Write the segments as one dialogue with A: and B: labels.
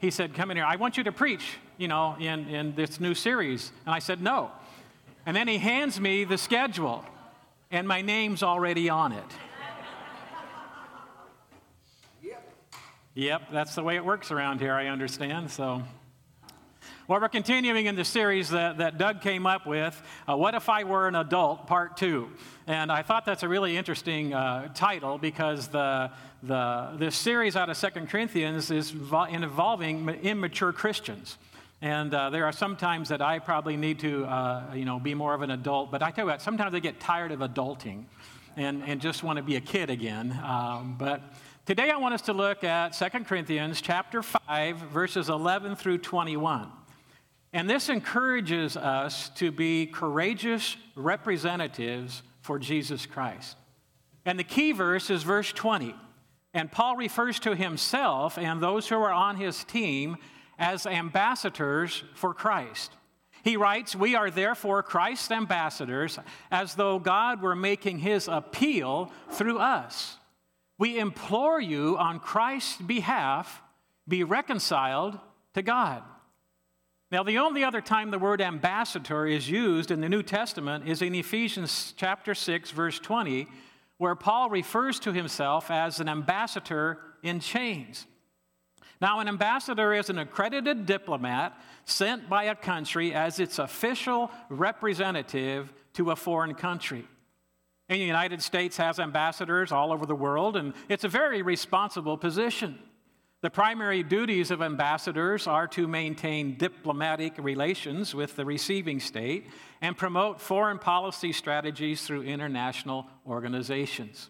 A: he said, Come in here. I want you to preach, you know, in, in this new series. And I said, No. And then he hands me the schedule, and my name's already on it. Yep. Yep, that's the way it works around here, I understand. So. Well, we're continuing in the series that, that Doug came up with, uh, What If I Were an Adult, Part 2. And I thought that's a really interesting uh, title because the, the, this series out of Second Corinthians is involving immature Christians. And uh, there are some times that I probably need to, uh, you know, be more of an adult. But I tell you what, sometimes I get tired of adulting and, and just want to be a kid again. Um, but today I want us to look at Second Corinthians chapter 5, verses 11 through 21. And this encourages us to be courageous representatives for Jesus Christ. And the key verse is verse 20. And Paul refers to himself and those who are on his team as ambassadors for Christ. He writes, We are therefore Christ's ambassadors, as though God were making his appeal through us. We implore you on Christ's behalf, be reconciled to God. Now, the only other time the word ambassador is used in the New Testament is in Ephesians chapter 6, verse 20, where Paul refers to himself as an ambassador in chains. Now, an ambassador is an accredited diplomat sent by a country as its official representative to a foreign country. And the United States has ambassadors all over the world, and it's a very responsible position. The primary duties of ambassadors are to maintain diplomatic relations with the receiving state and promote foreign policy strategies through international organizations.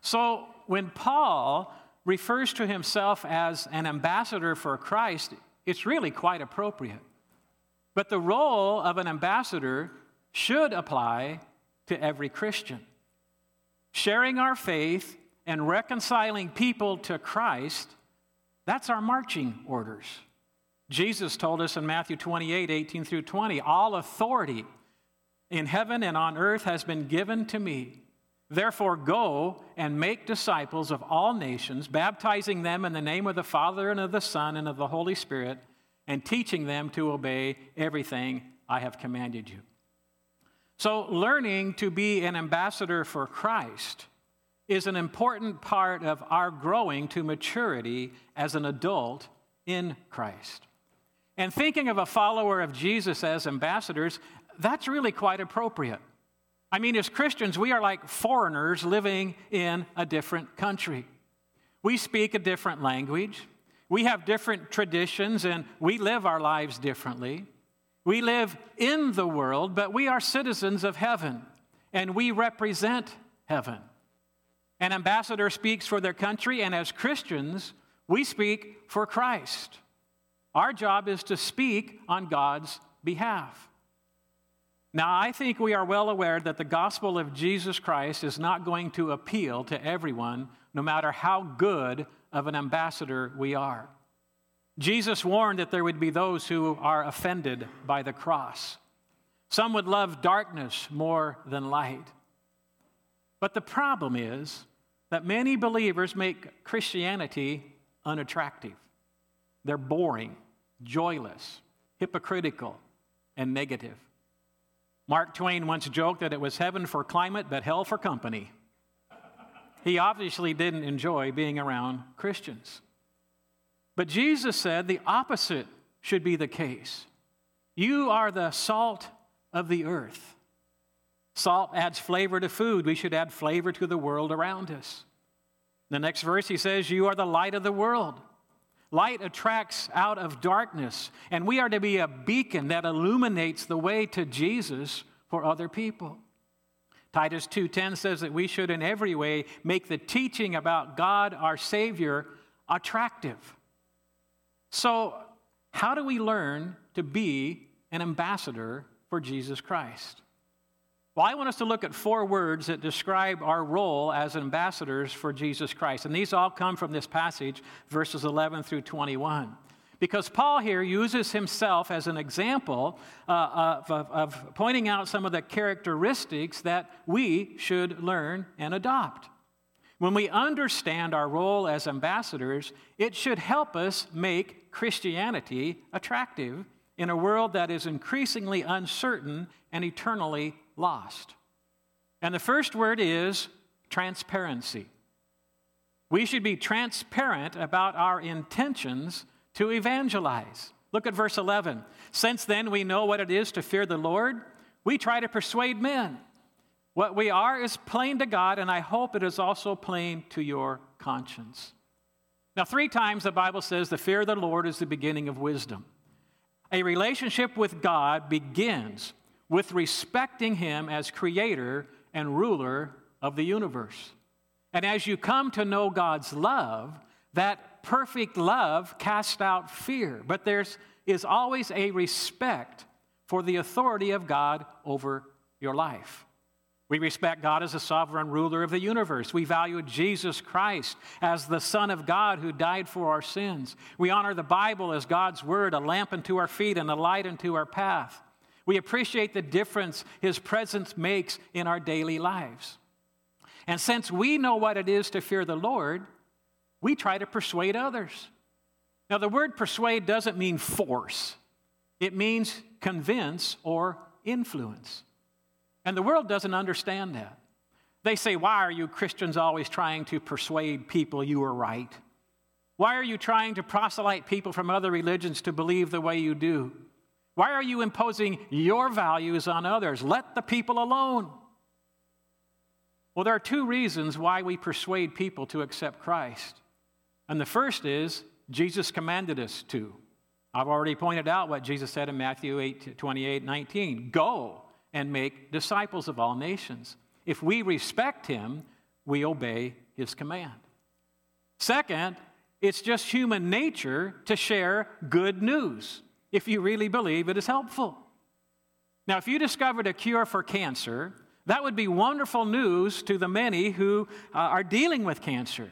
A: So, when Paul refers to himself as an ambassador for Christ, it's really quite appropriate. But the role of an ambassador should apply to every Christian. Sharing our faith and reconciling people to Christ that's our marching orders. Jesus told us in Matthew 28 18 through 20, all authority in heaven and on earth has been given to me. Therefore, go and make disciples of all nations, baptizing them in the name of the Father and of the Son and of the Holy Spirit, and teaching them to obey everything I have commanded you. So, learning to be an ambassador for Christ is an important part of our growing to maturity as an adult in Christ. And thinking of a follower of Jesus as ambassadors, that's really quite appropriate. I mean, as Christians, we are like foreigners living in a different country. We speak a different language, we have different traditions, and we live our lives differently. We live in the world, but we are citizens of heaven, and we represent heaven. An ambassador speaks for their country, and as Christians, we speak for Christ. Our job is to speak on God's behalf. Now, I think we are well aware that the gospel of Jesus Christ is not going to appeal to everyone, no matter how good of an ambassador we are. Jesus warned that there would be those who are offended by the cross. Some would love darkness more than light. But the problem is, that many believers make Christianity unattractive. They're boring, joyless, hypocritical, and negative. Mark Twain once joked that it was heaven for climate, but hell for company. He obviously didn't enjoy being around Christians. But Jesus said the opposite should be the case. You are the salt of the earth. Salt adds flavor to food. We should add flavor to the world around us. The next verse, he says, You are the light of the world. Light attracts out of darkness, and we are to be a beacon that illuminates the way to Jesus for other people. Titus 2:10 says that we should in every way make the teaching about God our savior attractive. So, how do we learn to be an ambassador for Jesus Christ? Well, I want us to look at four words that describe our role as ambassadors for Jesus Christ. And these all come from this passage, verses 11 through 21. Because Paul here uses himself as an example uh, of, of pointing out some of the characteristics that we should learn and adopt. When we understand our role as ambassadors, it should help us make Christianity attractive in a world that is increasingly uncertain and eternally lost. And the first word is transparency. We should be transparent about our intentions to evangelize. Look at verse 11. Since then we know what it is to fear the Lord, we try to persuade men. What we are is plain to God, and I hope it is also plain to your conscience. Now, three times the Bible says the fear of the Lord is the beginning of wisdom. A relationship with God begins with respecting Him as creator and ruler of the universe. And as you come to know God's love, that perfect love casts out fear. But there is always a respect for the authority of God over your life. We respect God as the sovereign ruler of the universe. We value Jesus Christ as the Son of God who died for our sins. We honor the Bible as God's Word, a lamp unto our feet and a light unto our path. We appreciate the difference His presence makes in our daily lives. And since we know what it is to fear the Lord, we try to persuade others. Now, the word persuade doesn't mean force, it means convince or influence. And the world doesn't understand that. They say, Why are you Christians always trying to persuade people you are right? Why are you trying to proselyte people from other religions to believe the way you do? Why are you imposing your values on others? Let the people alone. Well, there are two reasons why we persuade people to accept Christ. And the first is Jesus commanded us to. I've already pointed out what Jesus said in Matthew 8 28 19. Go and make disciples of all nations. If we respect him, we obey his command. Second, it's just human nature to share good news if you really believe it is helpful. Now, if you discovered a cure for cancer, that would be wonderful news to the many who uh, are dealing with cancer.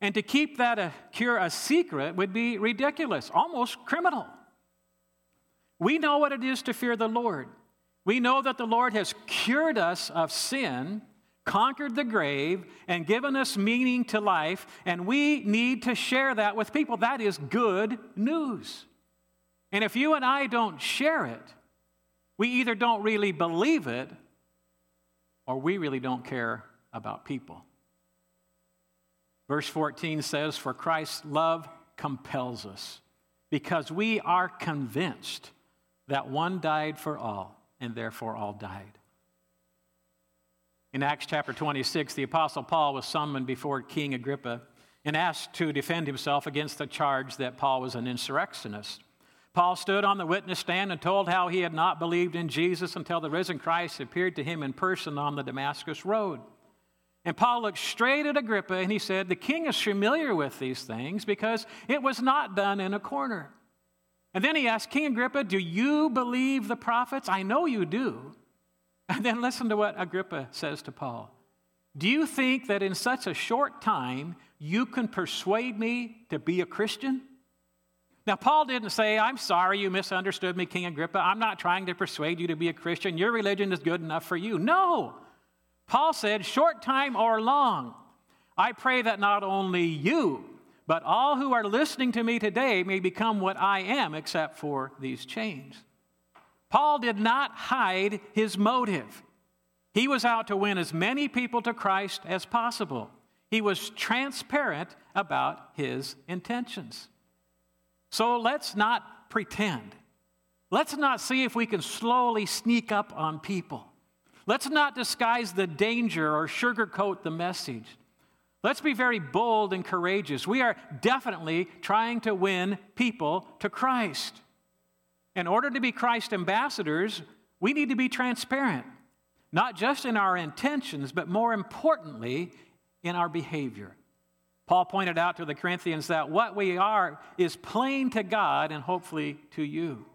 A: And to keep that a cure a secret would be ridiculous, almost criminal. We know what it is to fear the Lord. We know that the Lord has cured us of sin, conquered the grave, and given us meaning to life, and we need to share that with people. That is good news. And if you and I don't share it, we either don't really believe it or we really don't care about people. Verse 14 says, For Christ's love compels us, because we are convinced that one died for all and therefore all died. In Acts chapter 26, the Apostle Paul was summoned before King Agrippa and asked to defend himself against the charge that Paul was an insurrectionist. Paul stood on the witness stand and told how he had not believed in Jesus until the risen Christ appeared to him in person on the Damascus road. And Paul looked straight at Agrippa and he said, The king is familiar with these things because it was not done in a corner. And then he asked King Agrippa, Do you believe the prophets? I know you do. And then listen to what Agrippa says to Paul Do you think that in such a short time you can persuade me to be a Christian? Now, Paul didn't say, I'm sorry you misunderstood me, King Agrippa. I'm not trying to persuade you to be a Christian. Your religion is good enough for you. No. Paul said, short time or long, I pray that not only you, but all who are listening to me today may become what I am, except for these chains. Paul did not hide his motive. He was out to win as many people to Christ as possible. He was transparent about his intentions. So let's not pretend. Let's not see if we can slowly sneak up on people. Let's not disguise the danger or sugarcoat the message. Let's be very bold and courageous. We are definitely trying to win people to Christ. In order to be Christ ambassadors, we need to be transparent, not just in our intentions, but more importantly, in our behavior. Paul pointed out to the Corinthians that what we are is plain to God and hopefully to you.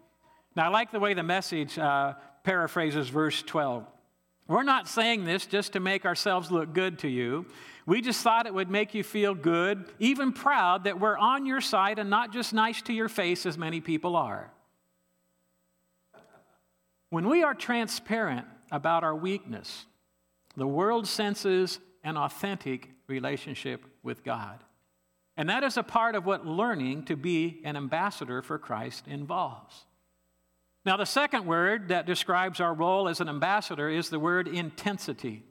A: Now, I like the way the message uh, paraphrases verse 12. We're not saying this just to make ourselves look good to you. We just thought it would make you feel good, even proud, that we're on your side and not just nice to your face as many people are. When we are transparent about our weakness, the world senses an authentic relationship with God. And that is a part of what learning to be an ambassador for Christ involves. Now, the second word that describes our role as an ambassador is the word intensity.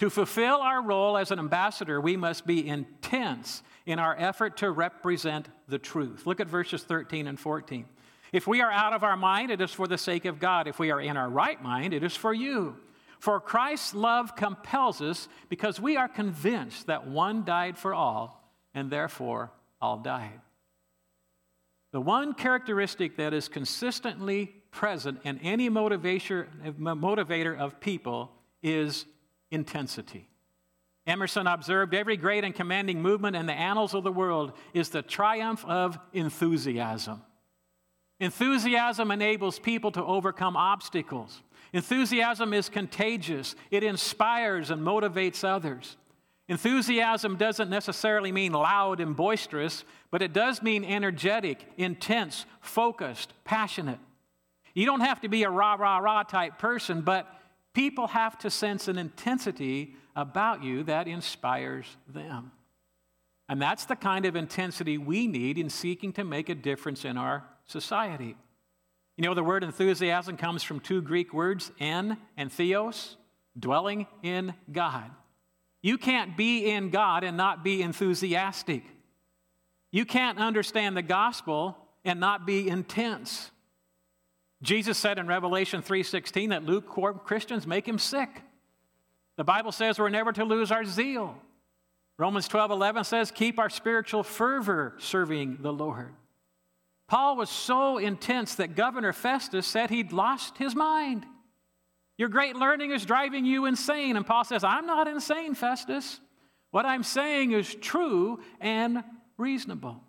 A: To fulfill our role as an ambassador, we must be intense in our effort to represent the truth. Look at verses 13 and 14. If we are out of our mind, it is for the sake of God. If we are in our right mind, it is for you. For Christ's love compels us because we are convinced that one died for all, and therefore all died. The one characteristic that is consistently present in any motivator of people is intensity. Emerson observed every great and commanding movement in the annals of the world is the triumph of enthusiasm. Enthusiasm enables people to overcome obstacles. Enthusiasm is contagious, it inspires and motivates others. Enthusiasm doesn't necessarily mean loud and boisterous, but it does mean energetic, intense, focused, passionate. You don't have to be a rah, rah, rah type person, but people have to sense an intensity about you that inspires them. And that's the kind of intensity we need in seeking to make a difference in our society. You know, the word enthusiasm comes from two Greek words, en and theos, dwelling in God. You can't be in God and not be enthusiastic. You can't understand the gospel and not be intense. Jesus said in Revelation 3:16 that lukewarm Christians make him sick. The Bible says we're never to lose our zeal. Romans 12:11 says keep our spiritual fervor serving the Lord. Paul was so intense that Governor Festus said he'd lost his mind. Your great learning is driving you insane. And Paul says, I'm not insane, Festus. What I'm saying is true and reasonable.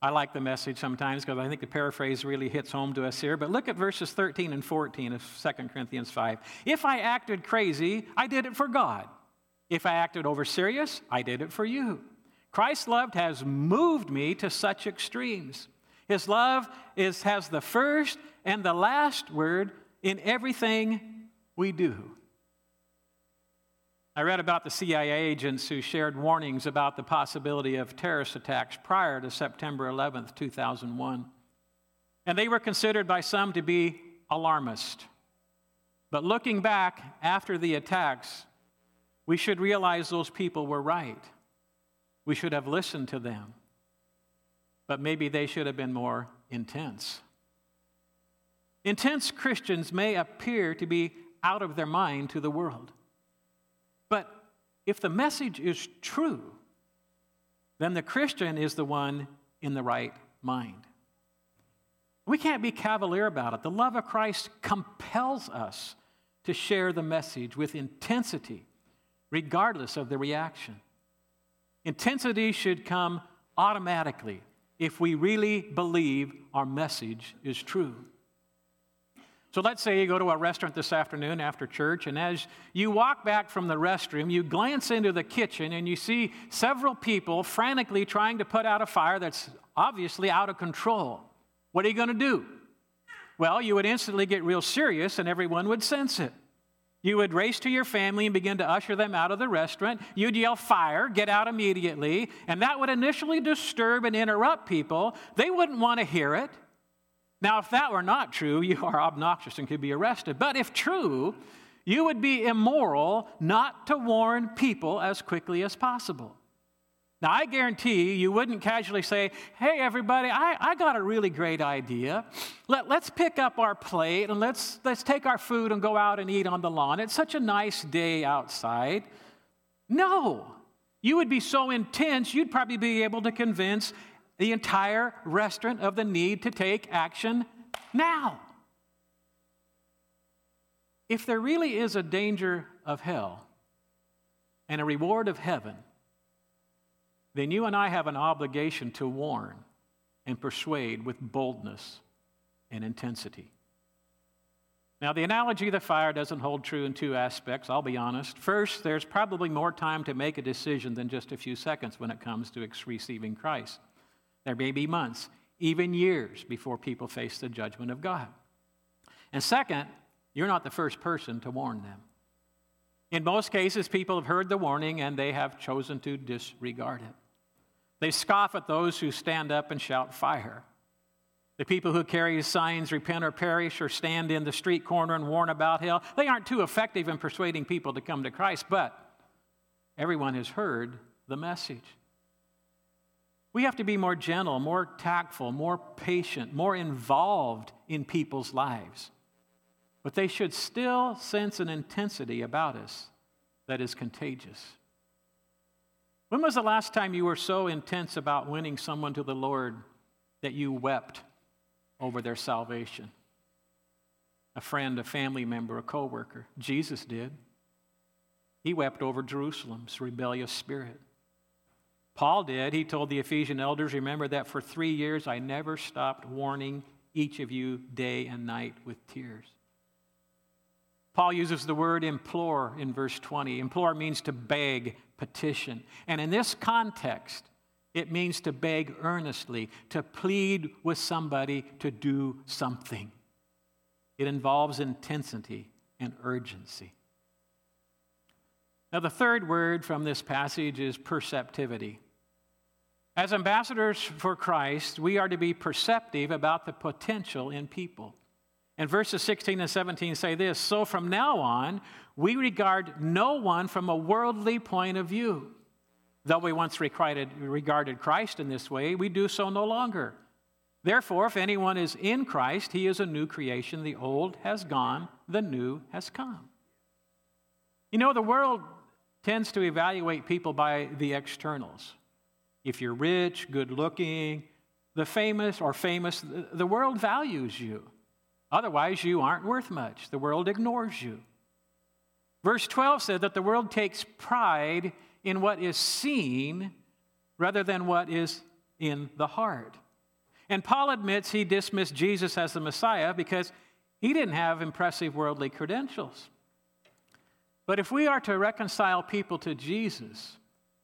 A: I like the message sometimes because I think the paraphrase really hits home to us here. But look at verses 13 and 14 of 2 Corinthians 5. If I acted crazy, I did it for God. If I acted over serious, I did it for you. Christ's love has moved me to such extremes. His love is, has the first and the last word in everything we do. I read about the CIA agents who shared warnings about the possibility of terrorist attacks prior to September 11th, 2001. And they were considered by some to be alarmist. But looking back after the attacks, we should realize those people were right. We should have listened to them. But maybe they should have been more intense. Intense Christians may appear to be out of their mind to the world. But if the message is true, then the Christian is the one in the right mind. We can't be cavalier about it. The love of Christ compels us to share the message with intensity, regardless of the reaction. Intensity should come automatically if we really believe our message is true. So let's say you go to a restaurant this afternoon after church, and as you walk back from the restroom, you glance into the kitchen and you see several people frantically trying to put out a fire that's obviously out of control. What are you going to do? Well, you would instantly get real serious and everyone would sense it. You would race to your family and begin to usher them out of the restaurant. You'd yell, Fire, get out immediately. And that would initially disturb and interrupt people. They wouldn't want to hear it. Now, if that were not true, you are obnoxious and could be arrested. But if true, you would be immoral not to warn people as quickly as possible. Now, I guarantee you, you wouldn't casually say, Hey, everybody, I, I got a really great idea. Let, let's pick up our plate and let's, let's take our food and go out and eat on the lawn. It's such a nice day outside. No. You would be so intense, you'd probably be able to convince the entire restaurant of the need to take action now. If there really is a danger of hell and a reward of heaven, then you and I have an obligation to warn and persuade with boldness and intensity. Now, the analogy of the fire doesn't hold true in two aspects, I'll be honest. First, there's probably more time to make a decision than just a few seconds when it comes to receiving Christ. There may be months, even years, before people face the judgment of God. And second, you're not the first person to warn them. In most cases, people have heard the warning and they have chosen to disregard it. They scoff at those who stand up and shout fire. The people who carry signs, repent or perish, or stand in the street corner and warn about hell, they aren't too effective in persuading people to come to Christ, but everyone has heard the message. We have to be more gentle, more tactful, more patient, more involved in people's lives. But they should still sense an intensity about us that is contagious. When was the last time you were so intense about winning someone to the Lord that you wept over their salvation? A friend, a family member, a coworker. Jesus did. He wept over Jerusalem's rebellious spirit. Paul did. He told the Ephesian elders, Remember that for three years I never stopped warning each of you day and night with tears. Paul uses the word implore in verse 20. Implore means to beg, petition. And in this context, it means to beg earnestly, to plead with somebody to do something. It involves intensity and urgency. Now, the third word from this passage is perceptivity. As ambassadors for Christ, we are to be perceptive about the potential in people. And verses 16 and 17 say this So from now on, we regard no one from a worldly point of view. Though we once regarded, Christ in this way, we do so no longer. Therefore, if anyone is in Christ, he is a new creation. The old has gone, the new has come. You know, the world tends to evaluate people by the externals. If you're rich, good looking, the famous or famous, the world values you. Otherwise, you aren't worth much. The world ignores you. Verse 12 said that the world takes pride in what is seen rather than what is in the heart. And Paul admits he dismissed Jesus as the Messiah because he didn't have impressive worldly credentials. But if we are to reconcile people to Jesus,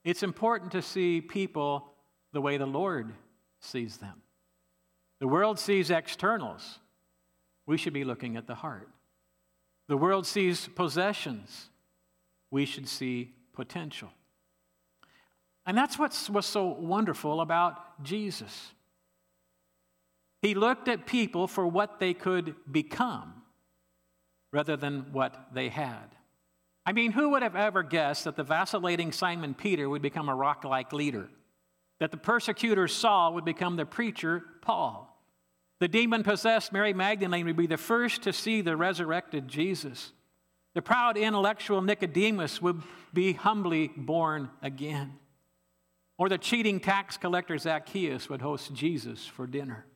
A: it's important to see people the way the Lord sees them. The world sees externals, we should be looking at the heart. The world sees possessions, we should see potential. And that's what's, what's so wonderful about Jesus. He looked at people for what they could become rather than what they had. I mean, who would have ever guessed that the vacillating Simon Peter would become a rock like leader? That the persecutor Saul would become the preacher Paul? The demon possessed Mary Magdalene would be the first to see the resurrected Jesus. The proud intellectual Nicodemus would be humbly born again. Or the cheating tax collector Zacchaeus would host Jesus for dinner.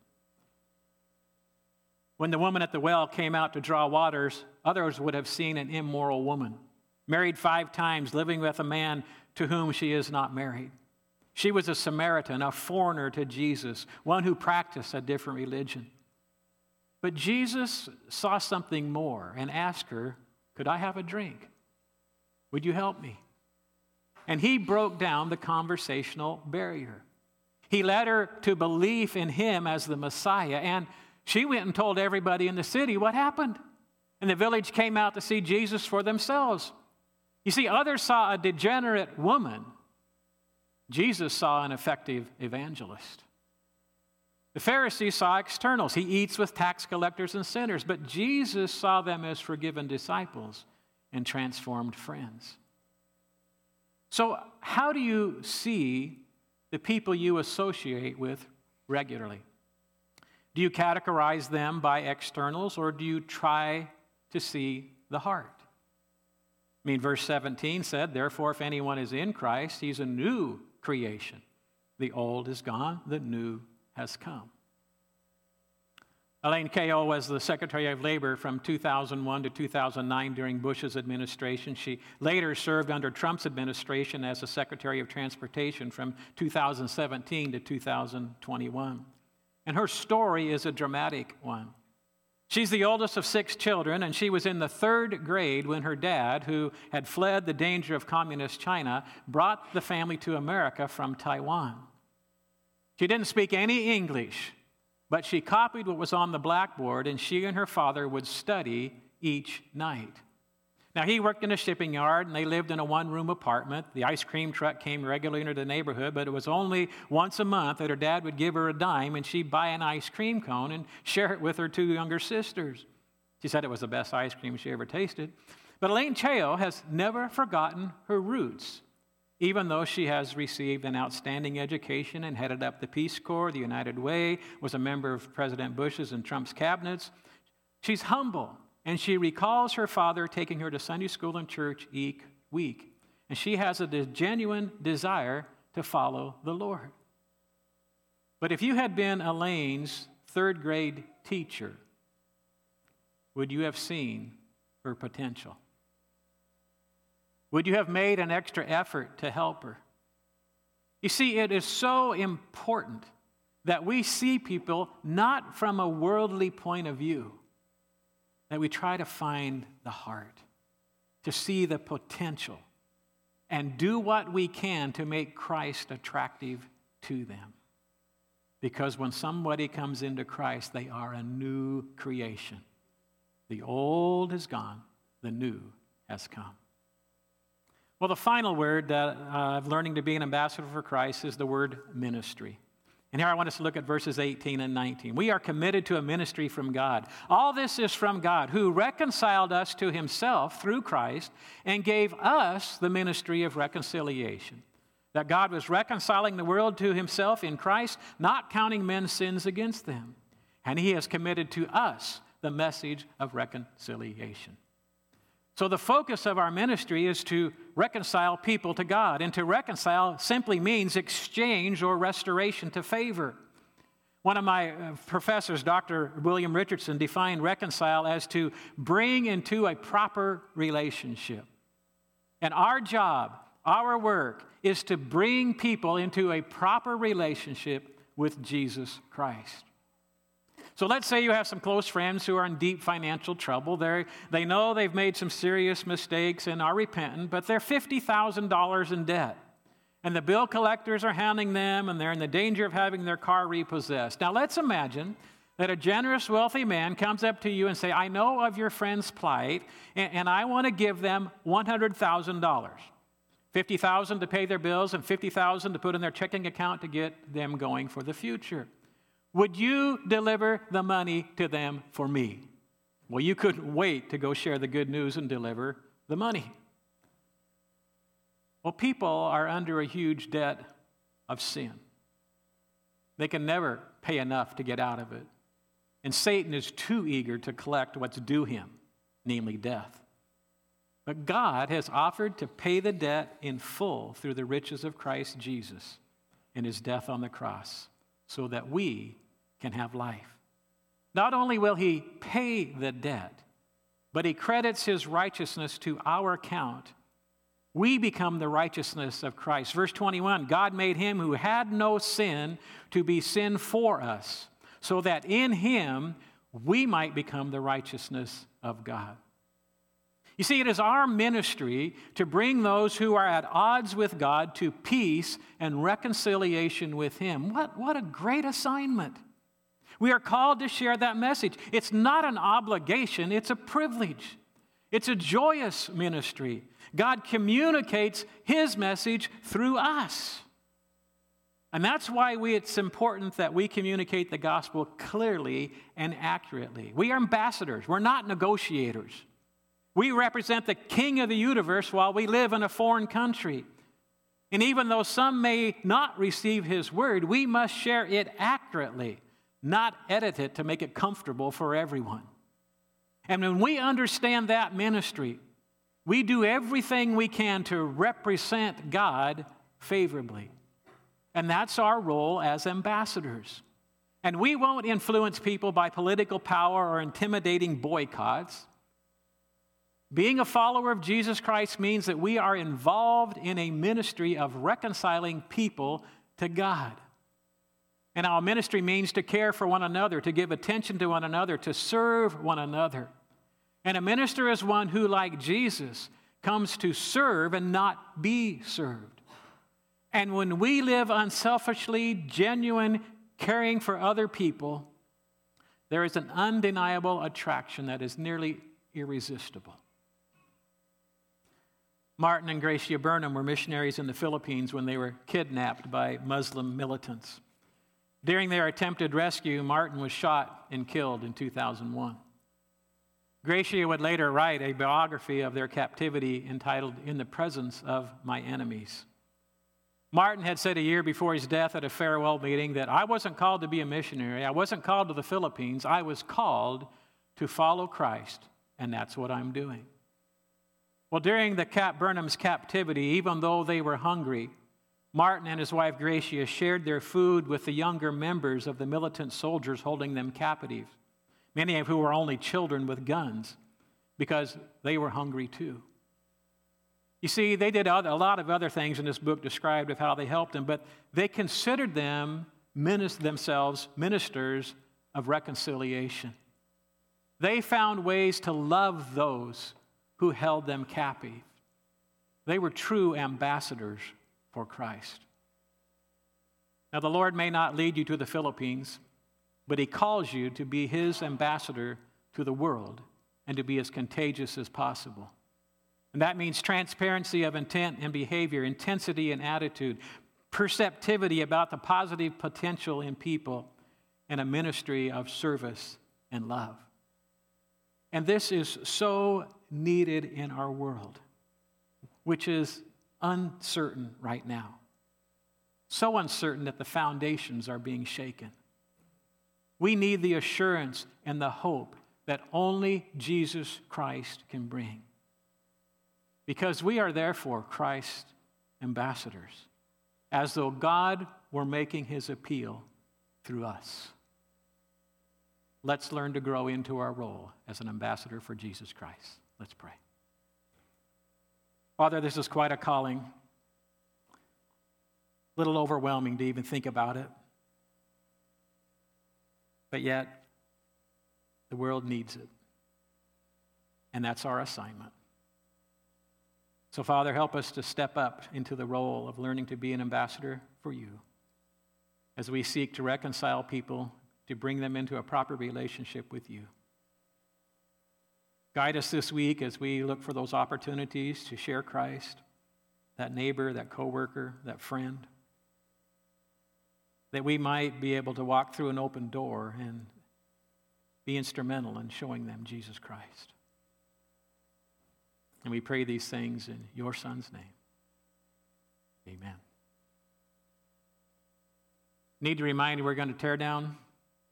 A: When the woman at the well came out to draw waters, others would have seen an immoral woman, married five times, living with a man to whom she is not married. She was a Samaritan, a foreigner to Jesus, one who practiced a different religion. But Jesus saw something more and asked her, Could I have a drink? Would you help me? And he broke down the conversational barrier. He led her to belief in him as the Messiah, and she went and told everybody in the city what happened. And the village came out to see Jesus for themselves. You see, others saw a degenerate woman Jesus saw an effective evangelist. The Pharisees saw externals. He eats with tax collectors and sinners, but Jesus saw them as forgiven disciples and transformed friends. So, how do you see the people you associate with regularly? Do you categorize them by externals or do you try to see the heart? I mean, verse 17 said, Therefore, if anyone is in Christ, he's a new creation. The old is gone, the new has come. Elaine Chao was the Secretary of Labor from 2001 to 2009 during Bush's administration. She later served under Trump's administration as the Secretary of Transportation from 2017 to 2021. And her story is a dramatic one. She's the oldest of six children, and she was in the third grade when her dad, who had fled the danger of communist China, brought the family to America from Taiwan. She didn't speak any English, but she copied what was on the blackboard, and she and her father would study each night. Now, he worked in a shipping yard and they lived in a one room apartment. The ice cream truck came regularly into the neighborhood, but it was only once a month that her dad would give her a dime and she'd buy an ice cream cone and share it with her two younger sisters. She said it was the best ice cream she ever tasted. But Elaine Chao has never forgotten her roots, even though she has received an outstanding education and headed up the Peace Corps, the United Way, was a member of President Bush's and Trump's cabinets. She's humble and she recalls her father taking her to Sunday school and church each week. And she has a genuine desire to follow the Lord. But if you had been Elaine's third grade teacher, would you have seen her potential? Would you have made an extra effort to help her? You see, it is so important that we see people not from a worldly point of view that we try to find the heart, to see the potential, and do what we can to make Christ attractive to them. Because when somebody comes into Christ, they are a new creation. The old is gone, the new has come. Well, the final word that uh, of learning to be an ambassador for Christ is the word ministry. And here I want us to look at verses 18 and 19. We are committed to a ministry from God. All this is from God, who reconciled us to himself through Christ and gave us the ministry of reconciliation. That God was reconciling the world to himself in Christ, not counting men's sins against them. And he has committed to us the message of reconciliation. So, the focus of our ministry is to reconcile people to God. And to reconcile simply means exchange or restoration to favor. One of my uh, professors, Dr. William Richardson, defined reconcile as to bring into a proper relationship. And our job, our work, is to bring people into a proper relationship with Jesus Christ. So let's say you have some close friends who are in deep financial trouble. they they know they've made some serious mistakes and are repentant, but they're $50,000 in debt. And the bill collectors are hounding them, and they're in the danger of having their car repossessed. Now let's imagine that a generous, wealthy man comes up to you and say, I know of your friend's plight, and, and I want to give them $100,000. 50,000 to pay their bills and 50,000 to put in their checking account to get them going for the future. Would you deliver the money to them for me? Well, you couldn't wait to go share the good news and deliver the money. Well, people are under a huge debt of sin. They can never pay enough to get out of it. And Satan is too eager to collect what's due him, namely death. But God has offered to pay the debt in full through the riches of Christ Jesus and his death on the cross so that we can have life. Not only will he pay the debt, but he credits his righteousness to our account. We become the righteousness of Christ. Verse 21 God made him who had no sin to be sin for us, so that in him we might become the righteousness of God. You see, it is our ministry to bring those who are at odds with God to peace and reconciliation with Him. What, what a great assignment! We are called to share that message. It's not an obligation, it's a privilege. It's a joyous ministry. God communicates His message through us. And that's why we, it's important that we communicate the gospel clearly and accurately. We are ambassadors, we're not negotiators. We represent the king of the universe while we live in a foreign country. And even though some may not receive his word, we must share it accurately not edit it to make it comfortable for everyone. And when we understand that ministry, we do everything we can to represent God favorably. And that's our role as ambassadors. And we won't influence people by political power or intimidating boycotts. Being a follower of Jesus Christ means that we are involved in a ministry of reconciling people to God. And our ministry means to care for one another, to give attention to one another, to serve one another. And a minister is one who, like Jesus, comes to serve and not be served. And when we live unselfishly, genuine, caring for other people, there is an undeniable attraction that is nearly irresistible. Martin and Gracia Burnham were missionaries in the Philippines when they were kidnapped by Muslim militants. During their attempted rescue, Martin was shot and killed in 2001. Gracia would later write a biography of their captivity entitled In the Presence of My Enemies. Martin had said a year before his death at a farewell meeting that I wasn't called to be a missionary. I wasn't called to the Philippines. I was called to follow Christ, and that's what I'm doing. Well, during the Cap Burnham's captivity, even though they were hungry, Martin and his wife Gracia shared their food with the younger members of the militant soldiers holding them captive, many of whom were only children with guns, because they were hungry too. You see, they did a lot of other things in this book described of how they helped them, but they considered them themselves ministers of reconciliation. They found ways to love those who held them captive. They were true ambassadors for Christ. Now, the Lord may not lead you to the Philippines, but He calls you to be His ambassador to the world and to be as contagious as possible. And that means transparency of intent and behavior, intensity and attitude, perceptivity about the positive potential in people, and a ministry of service and love. And this is so needed in our world, which is uncertain right now. So uncertain that the foundations are being shaken. We need the assurance and the hope that only Jesus Christ can bring. Because we are therefore Christ's ambassadors, as though God were making his appeal through us. Let's learn to grow into our role as an ambassador for Jesus Christ. Let's pray. Father, this is quite a calling. A little overwhelming to even think about it. But yet, the world needs it. And that's our assignment. So, Father, help us to step up into the role of learning to be an ambassador for you as we seek to reconcile people, to bring them into a proper relationship with you. Guide us this week as we look for those opportunities to share Christ, that neighbor, that coworker, that friend. That we might be able to walk through an open door and be instrumental in showing them Jesus Christ. And we pray these things in your Son's name. Amen. Need to remind you, we're going to tear down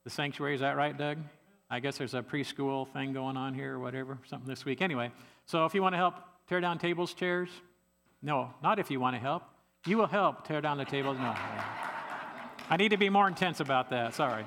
A: the sanctuary. Is that right, Doug? I guess there's a preschool thing going on here or whatever, something this week. Anyway, so if you want to help tear down tables, chairs, no, not if you want to help. You will help tear down the tables. No. I need to be more intense about that. Sorry.